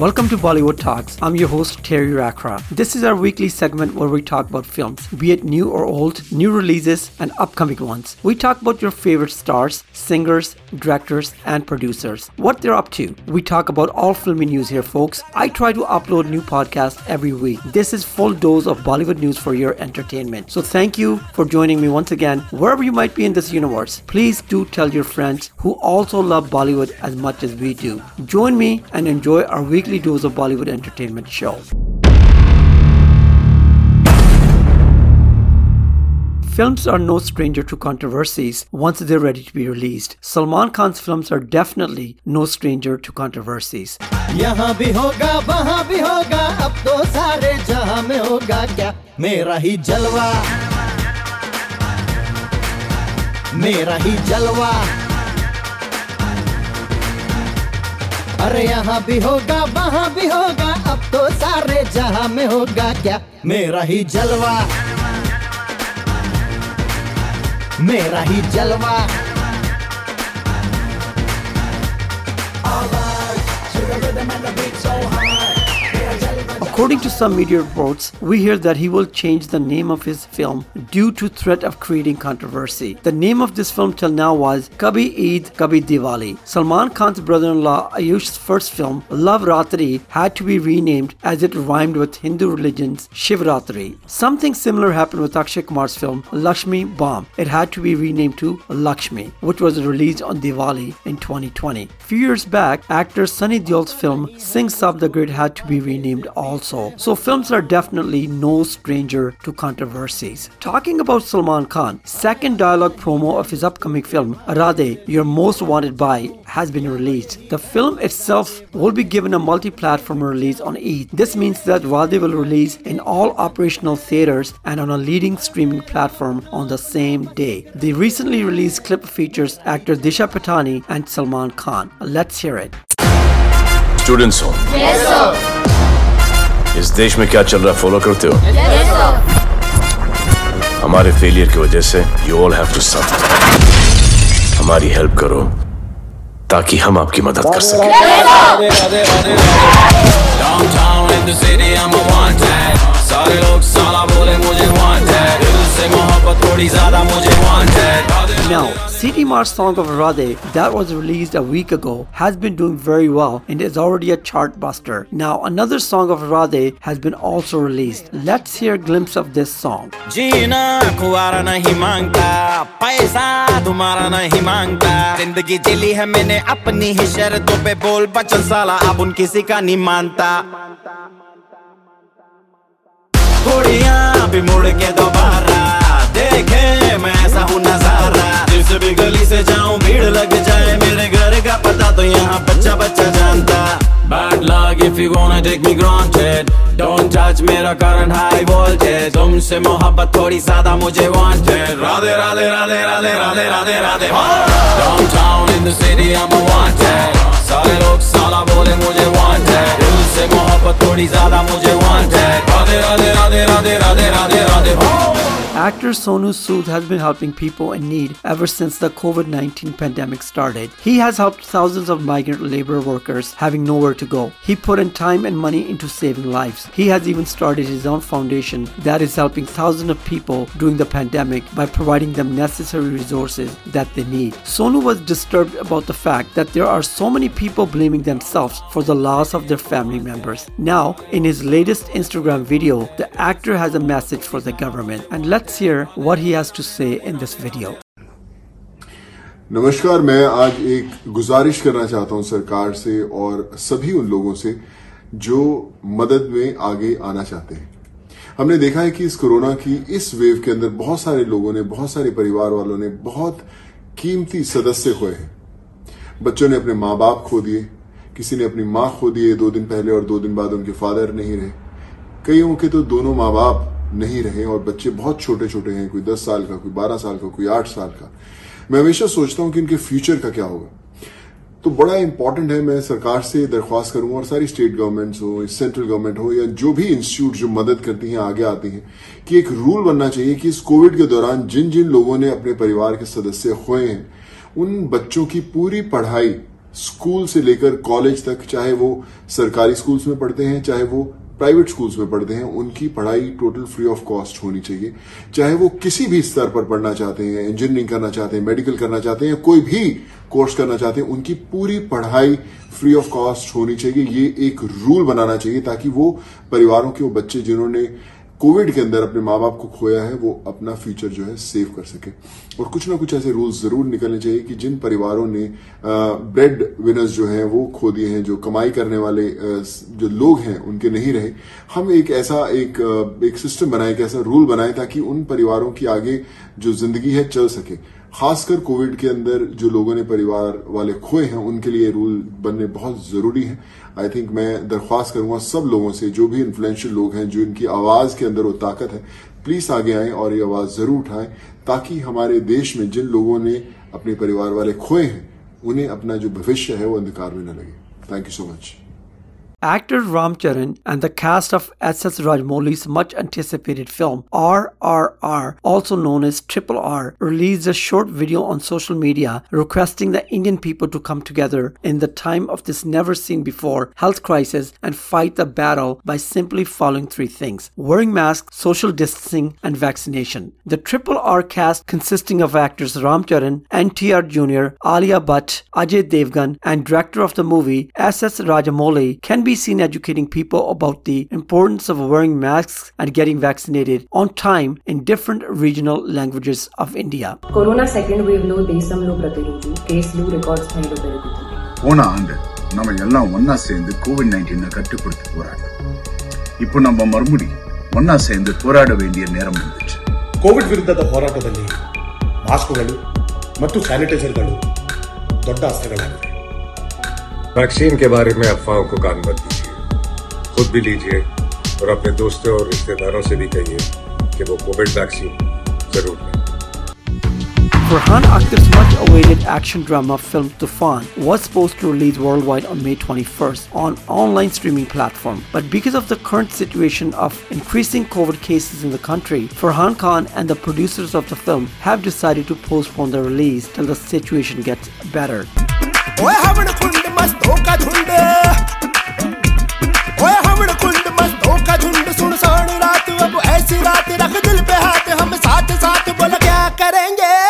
Welcome to Bollywood Talks. I'm your host, Terry Rakra. This is our weekly segment where we talk about films, be it new or old, new releases, and upcoming ones. We talk about your favorite stars, singers, directors, and producers, what they're up to. We talk about all filmy news here, folks. I try to upload new podcasts every week. This is full dose of Bollywood news for your entertainment. So thank you for joining me once again. Wherever you might be in this universe, please do tell your friends who also love Bollywood as much as we do. Join me and enjoy our weekly weekly dose of Bollywood entertainment show. Films are no stranger to controversies once they're ready to be released. Salman Khan's films are definitely no stranger to controversies. यहाँ भी होगा वहाँ भी होगा अब तो सारे जहाँ में होगा क्या मेरा ही जलवा मेरा ही जलवा अरे यहाँ भी होगा, वहाँ भी होगा, अब तो सारे जहाँ में होगा क्या? मेरा ही जलवा। मेरा ही जलवा। According to some media reports, we hear that he will change the name of his film due to threat of creating controversy. The name of this film till now was Kabhi Eid Kabhi Diwali. Salman Khan's brother-in-law Ayush's first film, Love Ratri, had to be renamed as it rhymed with Hindu religion's Shivratri. Something similar happened with Akshay Kumar's film Lakshmi Bomb. It had to be renamed to Lakshmi, which was released on Diwali in 2020. A few years back, actor Sunny Deol's film Singh Saab the Great had to be renamed also also. So films are definitely no stranger to controversies. Talking about Salman Khan, second dialogue promo of his upcoming film, Radhe, Your Most Wanted Bhai, has been released. The film itself will be given a multi-platform release on Eid. This means that Radhe will release in all operational theaters and on a leading streaming platform on the same day. The recently released clip features actor Disha Patani and Salman Khan. Let's hear it. Students home. Yes, sir. इस देश में क्या चल रहा follow करते हो? हमारे failure की वजह से you all have to suffer हमारी हेल्प करो, ताकि हम आपकी मदद कर सकें। सारे लोग साला बोले, मुझे वांटेड दिल से मोहब्बत थोड़ी ज़्यादा मुझे wanted Now, Seeti Maar's song of Radhe, that was released a week ago, has been doing very well and is already a chart buster. Now, another song of Radhe has been also released. Let's hear a glimpse of this song. Jeena, कुआरा नहीं मांगता पैसा तुम्हारा नहीं मांगता जिंदगी जिली है मैंने अपनी ही शर्तों पे बोल बचन साला अब उन किसी का नहीं मानता कुड़िया भी मुड़ के दोबारा देखे मैं ऐसा हूँ नज़ारा जिस भी गली से जाऊँ भीड़ लग जाए मेरे घर का पता तो यहाँ बच्चा बच्चा जानता Bad luck if you gonna take me granted Don't touch मेरा current high voltage तुमसे मोहब्बत थोड़ी ज़्यादा मुझे wanted Radhe Radhe Radhe Radhe Radhe Radhe Radhe Downtown in the city I'm a wanted सारे लोग साला बोले मुझे wanted दिल से मोहब्बत थोड़ी ज़्यादा मुझे wanted Actor Sonu Sood has been helping people in need ever since the COVID 19 pandemic started. He has helped thousands of migrant labor workers having nowhere to go. He put in time and money into saving lives. He has even started his own foundation that is helping thousands of people during the pandemic by providing them necessary resources that they need. Sonu was disturbed about the fact that there are so many people blaming themselves for the loss of their family members. Now, in his latest Instagram video, the actor has a message for the government and let Let's hear what he has to say in this video. नमस्कार, मैं आज एक गुजारिश करना चाहता हूँ सरकार से और सभी उन लोगों से जो मदद में आगे आना चाहते हैं। हमने देखा है कि इस कोरोना की इस वेव के अंदर बहुत सारे लोगों ने, बहुत सारे परिवार वालों ने बहुत कीमती सदस्य खोए हैं। बच्चों ने अपने माँ बाप खो दिए, किसी ने अपनी माँ खो दिए दो दिन पहले और दो दिन बाद उनके फादर नहीं रहे। कईयों के तो दोनों माँ बाप नहीं रहे और बच्चे बहुत छोटे छोटे हैं, कोई दस साल का, कोई बारह साल का, कोई आठ साल का। मैं हमेशा सोचता हूँ कि इनके फ्यूचर का क्या होगा। तो बड़ा इंपॉर्टेंट है, मैं सरकार से दरख्वास्त करूँगा और सारी स्टेट गवर्नमेंट्स हो सेंट्रल गवर्नमेंट हो, या जो भी इंस्टीट्यूट जो मदद करती हैं, आगे आती हैं, कि एक रूल बनना चाहिए कि इस कोविड के दौरान जिन जिन लोगों ने अपने परिवार के सदस्य खोए हैं, उन बच्चों की पूरी पढ़ाई स्कूल से लेकर कॉलेज तक, चाहे वो सरकारी स्कूल्स में पढ़ते हैं, चाहे वो प्राइवेट स्कूल्स में पढ़ते हैं, उनकी पढ़ाई टोटल फ्री ऑफ़ कॉस्ट होनी चाहिए। चाहे वो किसी भी स्तर पर पढ़ना चाहते हैं इंजीनियरिंग करना चाहते हैं मेडिकल करना चाहते हैं कोई भी कोर्स करना चाहते हैं, उनकी पूरी पढ़ाई फ्री ऑफ़ कॉस्ट होनी चाहिए। ये एक रूल बनाना चाहिए ताकि वो परिवारों के, वो बच्चे जिन्होंने कोविड के अंदर अपने माँ बाप को खोया है, वो अपना फ्यूचर जो है सेव कर सके। और कुछ ना कुछ ऐसे रूल्स ज़रूर निकलने चाहिए कि जिन परिवारों ने ब्रेड विनर्स जो हैं, वो खो दिए हैं, जो कमाई करने वाले जो लोग हैं, उनके नहीं रहे। हम एक ऐसा एक एक सिस्टम बनाए, एक ऐसा रूल बनाए ताकि उन परिवारों की आगे जो ज़िंदगी है चल सके। खासकर कोविड के अंदर जो लोगों ने परिवार वाले खोए हैं, उनके लिए रूल बनने बहुत ज़रूरी है। आई थिंक मैं दरख्वास्त करूँगा सब लोगों से, जो भी इन्फ्लुएंशियल लोग हैं, जो इनकी आवाज़ के अंदर वो ताकत है प्लीज़ आगे आए और ये आवाज़ ज़रूर उठाएँ, ताकि हमारे देश में जिन लोगों ने अपने परिवार वाले खोए हैं, उन्हें अपना जो भविष्य है वो अंधकार में न लगे। Thank you so much Actor Ram Charan and the cast of S.S. Rajamouli's much anticipated film RRR, also known as Triple R, released a short video on social media requesting the Indian people to come together in the time of this never seen before health crisis and fight the battle by simply following three things wearing masks, social distancing, and vaccination. The Triple R cast, consisting of actors Ram Charan, NTR Jr., Alia Bhatt, Ajay Devgan, and director of the movie S.S. Rajamouli, can be be seen educating people about the importance of wearing masks and getting vaccinated on time in different regional languages of India. Corona second wave లో దేశంలో ప్రతిరోజు కేసులు record స్థాయిలో పెరుగుతున్నాయి போன ஆண்டு நம்ம எல்லாம் ஒன்னா சேர்ந்து கோவிட் நைன்டீனை கட்டுப்படுத்தி போராடணும் இப்போ நம்ம மறுபடி ஒன்னா சேர்ந்து போராட வேண்டிய நேரம் வந்துச்சு ಕೋವಿಡ್ ವಿರುದ್ಧದ ಹೋರಾಟದಲ್ಲಿ ಮಾಸ್ಕ್ಗಳು ಮತ್ತು ಸ್ಯಾನಿಟೈಸರ್ಗಳು ದೊಡ್ಡ ಅಸ್ತ್ರಗಳಾಗಿವೆ वैक्सीन के बारे में अफवाहों को कान मत दीजिए। खुद भी लीजिए और अपने दोस्तों और रिश्तेदारों से भी कहिए कि वो कोविड वैक्सीन जरूर लें। Farhan Akhtar's much-awaited action drama film Toofaan was supposed to release worldwide on May 21st on online streaming platform, but because of the current situation of increasing COVID cases in the country, Farhan Khan and the producers of the film have decided to postpone the release till the situation gets better. मस्तों झुंड। कुंड मस्तों का झुंड सुन साण रात, अब ऐसी रात रख दिल पे हाथ, हम साथ साथ बोल क्या करेंगे?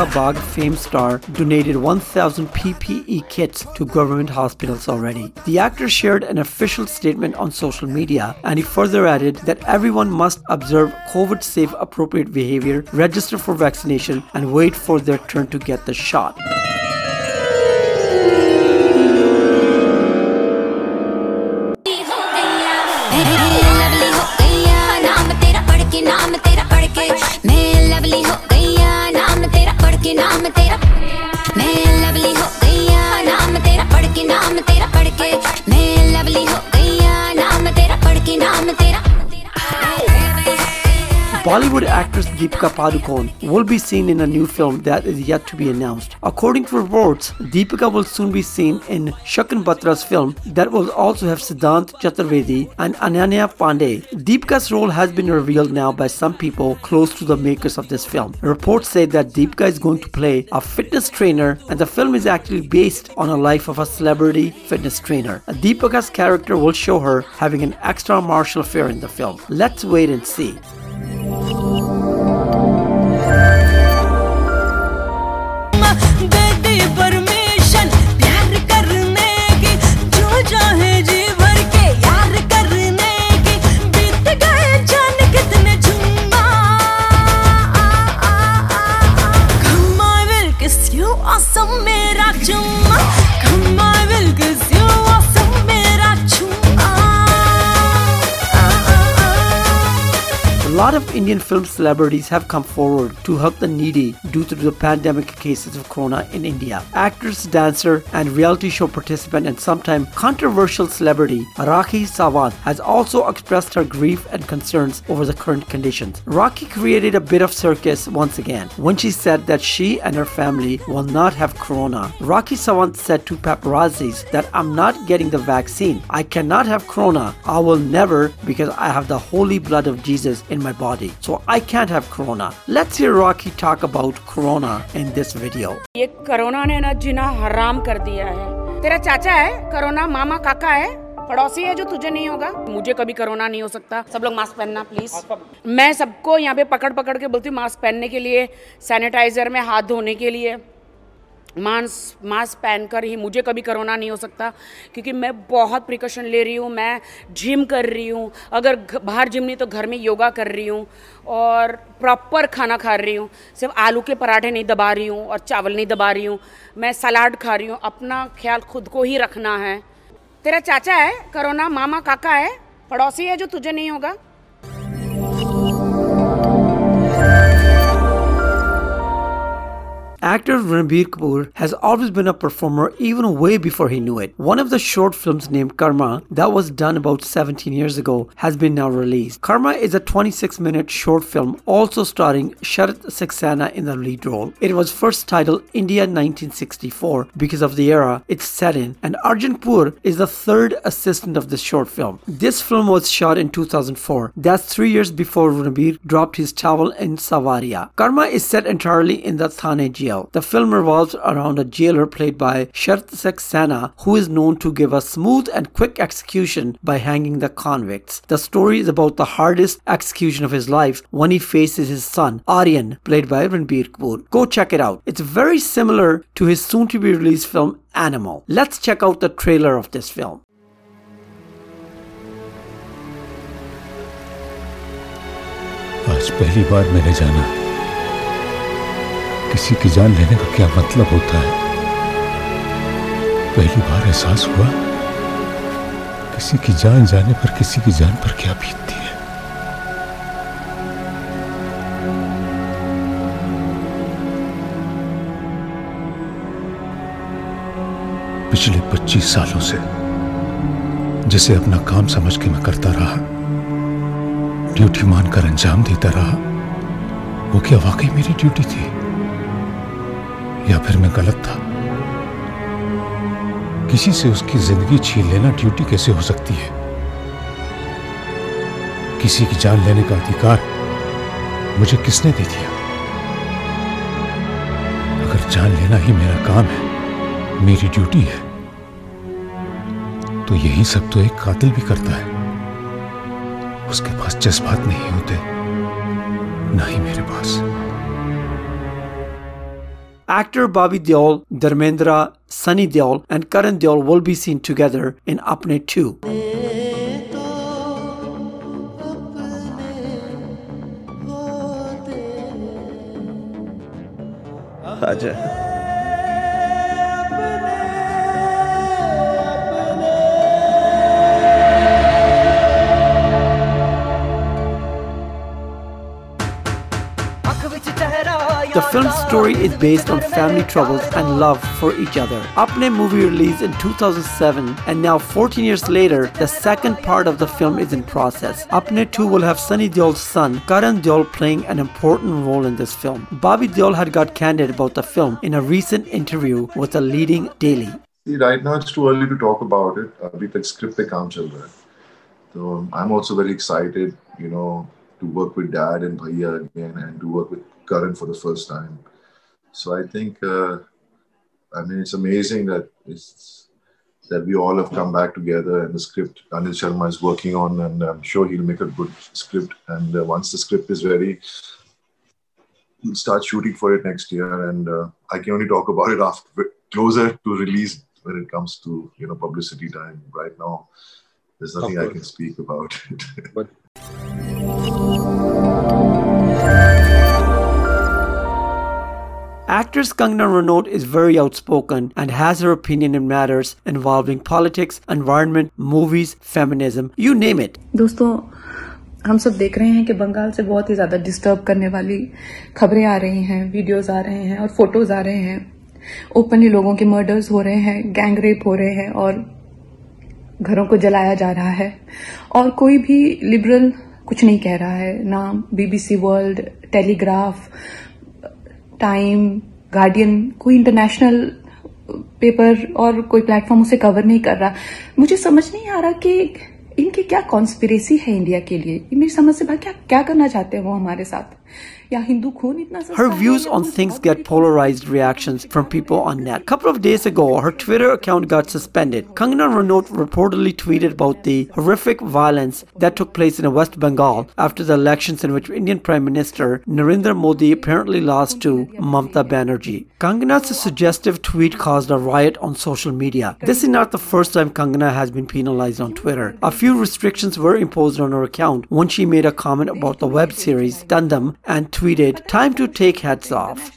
Milkha fame star donated 1,000 PPE kits to government hospitals already. The actor shared an official statement on social media and he further added that everyone must observe COVID safe appropriate behavior, register for vaccination, and wait for their turn to get the shot. Bollywood actress Deepika Padukone will be seen in a new film that is yet to be announced. According to reports, Deepika will soon be seen in Shakun Batra's film that will also have Siddhant Chaturvedi and Ananya Panday. Deepika's role has been revealed now by some people close to the makers of this film. Reports say that Deepika is going to play a fitness trainer and the film is actually based on a life of a celebrity fitness trainer. Deepika's character will show her having an extra martial affair in the film. Let's wait and see. Thank you. Indian film celebrities have come forward to help the needy due to the pandemic cases of corona in India. Actress, dancer, and reality show participant and sometime controversial celebrity Rakhi Sawant has also expressed her grief and concerns over the current conditions. Rakhi created a bit of circus once again when she said that she and her family will not have corona. Rakhi Sawant said to paparazzis that I'm not getting the vaccine. I cannot have corona. I will never because I have the holy blood of Jesus in my body. So I can't have corona. Let's hear Rocky talk about corona in this video. ये corona ने ना जीना हराम कर दिया है। तेरा चाचा है? कोरोना मामा काका है? पड़ोसी है जो तुझे नहीं होगा? मुझे कभी कोरोना नहीं हो सकता। सब लोग मास्क पहनना प्लीज़ मैं सबको यहाँ पे पकड़ पकड़ के बोलती हूँ मास्क पहनने के लिए सैनिटाइजर में हाथ धोने के लिए। मास्क मास्क पहनकर ही मुझे कभी कोरोना नहीं हो सकता, क्योंकि मैं बहुत प्रिकॉशन ले रही हूँ, मैं जिम कर रही हूँ, अगर बाहर जिम नहीं तो घर में योगा कर रही हूँ और प्रॉपर खाना खा रही हूँ, सिर्फ़ आलू के पराठे नहीं दबा रही हूँ और चावल नहीं दबा रही हूँ, मैं सलाद खा रही हूँ, अपना ख्याल खुद को ही रखना है। तेरा चाचा है? करोना, मामा, काका है? पड़ोसी है जो तुझे नहीं होगा? Actor Ranbir Kapoor has always been a performer even way before he knew it. One of the short films named Karma that was done about 17 years ago has been now released. Karma is a 26 minute short film also starring Sharat Saxena in the lead role. It was first titled India 1964 because of the era it's set in and Arjun Kapoor is the third assistant of this short film. This film was shot in 2004. That's 3 years before Ranbir dropped his towel in Saawariya. Karma is set entirely in the Thane the film revolves around a jailer played by Sharat Saxena, who is known to give a smooth and quick execution by hanging the convicts. The story is about the hardest execution of his life when he faces his son, Aryan, played by Ranbir Kapoor. Go check it out. It's very similar to his soon to be released film Animal. Let's check out the trailer of this film. आज पहली बार मैंने जाना किसी की जान लेने का क्या मतलब होता है? पहली बार एहसास हुआ, किसी की जान जाने पर किसी की जान पर क्या बीतती है? पिछले 25 सालों से, जिसे अपना काम समझ के मैं करता रहा ड्यूटी मानकर अंजाम देता रहा, वो क्या वाकई मेरी ड्यूटी थी? या फिर मैं गलत था? किसी से उसकी ज़िंदगी छीन लेना ड्यूटी कैसे हो सकती है? किसी की जान लेने का अधिकार मुझे किसने दे दिया? अगर जान लेना ही मेरा काम है, मेरी ड्यूटी है तो यही सब तो एक कातिल भी करता है। उसके पास जज्बात नहीं होते, ना ही मेरे पास। Actor Bobby Deol, Dharmendra, Sunny Deol, and Karan Deol will be seen together in Apne 2. आजा The film's story is based on family troubles and love for each other. Apne movie released in 2007 and now 14 years later, the second part of the film is in process. Apne 2 will have Sunny Deol's son, Karan Deol playing an important role in this film. Bobby Deol had got candid about the film in a recent interview with the leading daily. See, right now it's too early to talk about it. Abhi tak script pe kaam chal raha hai. So I'm also very excited, you know, to work with Dad and Bhaiya again and to work with Karan for the first time. So I think, uh, I mean, it's amazing that it's that we all have come back together and the script Anil Sharma is working on, and I'm sure he'll make a good script. And uh, once the script is ready, we'll start shooting for it next year. And uh, I can only talk about it after closer to release when it comes to you know publicity time. Right now, there's nothing I can speak about it. but Actress Kangana Ranaut is very outspoken and has her opinion in matters involving politics, environment, movies, feminism, you name it. दोस्तों हम सब देख रहे हैं कि बंगाल से बहुत ही ज़्यादा डिस्टर्ब करने वाली खबरें आ रही हैं वीडियोस आ रहे हैं और फ़ोटोज़ आ रहे हैं ओपनली लोगों के मर्डर्स हो रहे हैं गैंग रेप हो रहे हैं और घरों को जलाया जा रहा है और कोई भी लिबरल कुछ नहीं कह रहा है, ना BBC World Telegraph Time Guardian कोई इंटरनेशनल पेपर और कोई प्लेटफॉर्म उसे कवर नहीं कर रहा। मुझे समझ नहीं आ रहा कि इनकी क्या कॉन्स्पिरेसी है इंडिया के लिए। मेरी समझ से बाहर क्या क्या करना चाहते हैं वो हमारे साथ? Her views on things get polarized reactions from people on net. A couple of days ago, her Twitter account got suspended. Kangana Ranaut reportedly tweeted about the horrific violence that took place in West Bengal after the elections in which Indian Prime Minister Narendra Modi apparently lost to Mamta Banerjee. Kangana's suggestive tweet caused a riot on social media. This is not the first time Kangana has been penalized on Twitter. A few restrictions were imposed on her account when she made a comment about the web series Tandav and tweeted, Time to take heads off.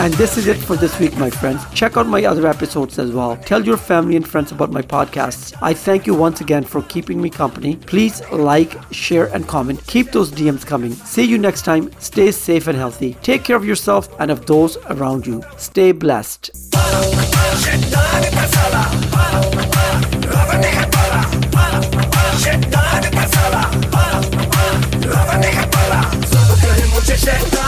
And this is it for this week, my friends. Check out my other episodes as well. Tell your family and friends about my podcasts. I thank you once again for keeping me company. Please like, share, and comment. Keep those DMs coming. See you next time. Stay safe and healthy. Take care of yourself and of those around you. Stay blessed. Shit,